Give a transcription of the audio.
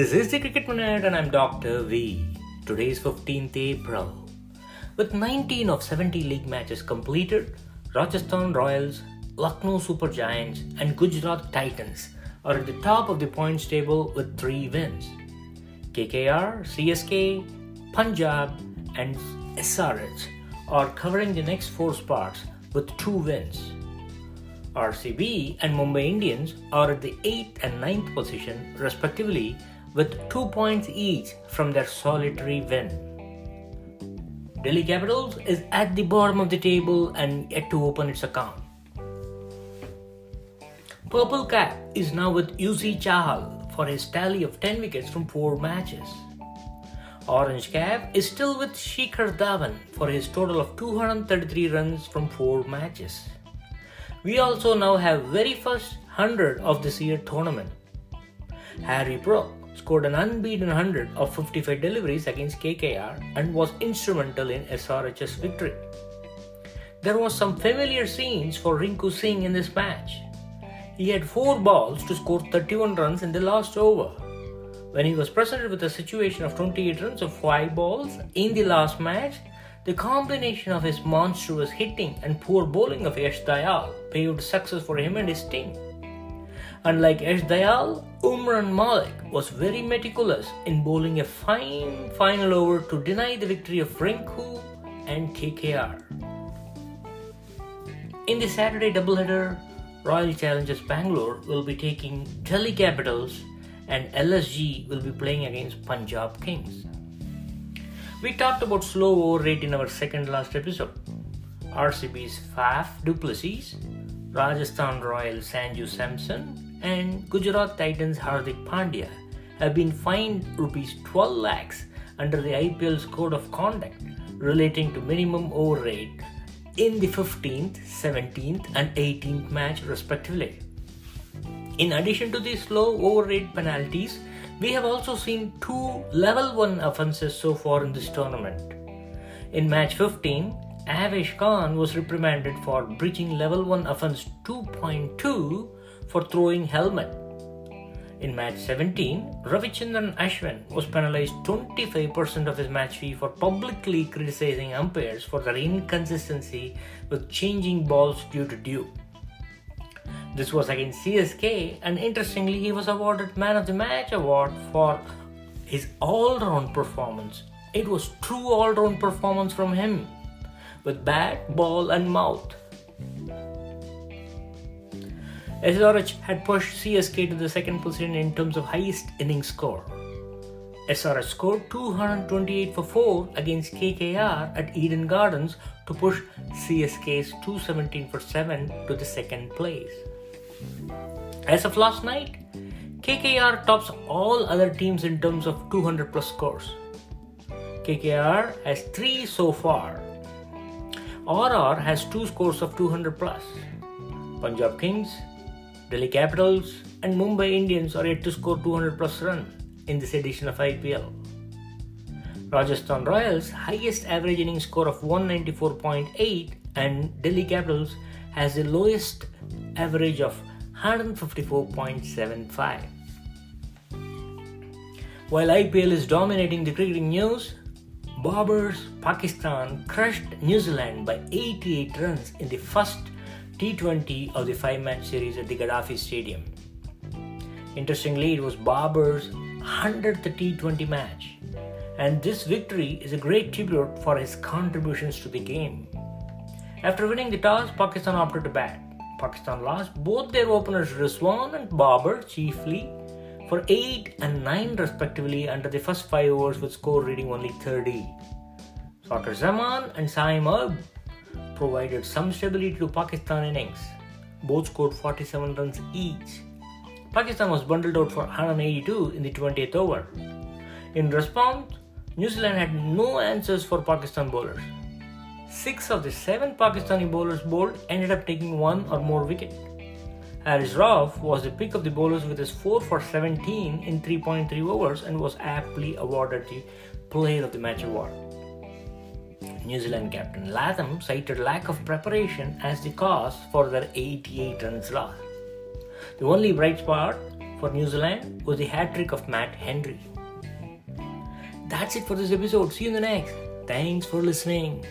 This is the Cricket Minute and I'm Dr. V. Today is 15th April. With 19 of 70 league matches completed, Rajasthan Royals, Lucknow Super Giants, and Gujarat Titans are at the top of the points table with 3 wins. KKR, CSK, Punjab, and SRH are covering the next 4 spots with 2 wins. RCB and Mumbai Indians are at the 8th and 9th position respectively with 2 points each from their solitary win. Delhi Capitals is at the bottom of the table and yet to open its account. Purple Cap is now with Yuzi Chahal for his tally of 10 wickets from 4 matches. Orange Cap is still with Shikhar Dhawan for his total of 233 runs from 4 matches. We also now have very first 100 of this year tournament. Harry Brook scored an unbeaten 100 of 55 deliveries against KKR and was instrumental in SRH's victory. There was some familiar scenes for Rinku Singh in this match. He had 4 balls to score 31 runs in the last over. When he was presented with a situation of 28 runs of 5 balls in the last match, the combination of his monstrous hitting and poor bowling of Yash Dayal paved success for him and his team. Unlike Yash Dayal, Umran Malik was very meticulous in bowling a fine final over to deny the victory of Rinku and KKR. In the Saturday doubleheader, Royal Challengers Bangalore will be taking Delhi Capitals and LSG will be playing against Punjab Kings. We talked about slow over rate in our second last episode. RCB's Faf du Plessis, Rajasthan Royals Sanju Samson, and Gujarat Titans Hardik Pandya have been fined rupees 12 lakhs under the IPL's code of conduct relating to minimum over rate in the 15th, 17th, and 18th match, respectively. In addition to these low over rate penalties, we have also seen two level 1 offences so far in this tournament. In match 15, Avesh Khan was reprimanded for breaching level 1 offence 2.2 for throwing helmet. In match 17, Ravichandran Ashwin was penalized 25% of his match fee for publicly criticizing umpires for their inconsistency with changing balls due to dew. This was against CSK, and interestingly, he was awarded Man of the Match award for his all-round performance. It was true all-round performance from him, with bat, ball, and mouth. SRH had pushed CSK to the second position in terms of highest inning score. SRH scored 228 for 4 against KKR at Eden Gardens to push CSK's 217 for 7 to the second place. As of last night, KKR tops all other teams in terms of 200 plus scores. KKR has 3 so far. RR has 2 scores of 200 plus. Punjab Kings, Delhi Capitals, and Mumbai Indians are yet to score 200 plus runs in this edition of IPL. Rajasthan Royals' highest average inning score of 194.8 and Delhi Capitals has the lowest average of 154.75. While IPL is dominating the cricketing news, Babar's Pakistan crushed New Zealand by 88 runs in the first T20 of the five match series at the Gaddafi Stadium. Interestingly, it was Babar's 100th T20 match, and this victory is a great tribute for his contributions to the game. After winning the toss, Pakistan opted to bat. Pakistan lost both their openers Rizwan and Babar chiefly for 8 and 9 respectively under the first 5 overs with score reading only 30. Fakhar Zaman and Saim provided some stability to Pakistan innings. Both scored 47 runs each. Pakistan was bundled out for 182 in the 20th over. In response, New Zealand had no answers for Pakistan bowlers. Six of the seven Pakistani bowlers bowled ended up taking one or more wickets. Haris Rauf was the pick of the bowlers with his 4 for 17 in 3.3 overs and was aptly awarded the Player of the Match award. New Zealand captain Latham cited lack of preparation as the cause for their 88 runs loss. The only bright spot for New Zealand was the hat trick of Matt Henry. That's it for this episode. See you in the next. Thanks for listening.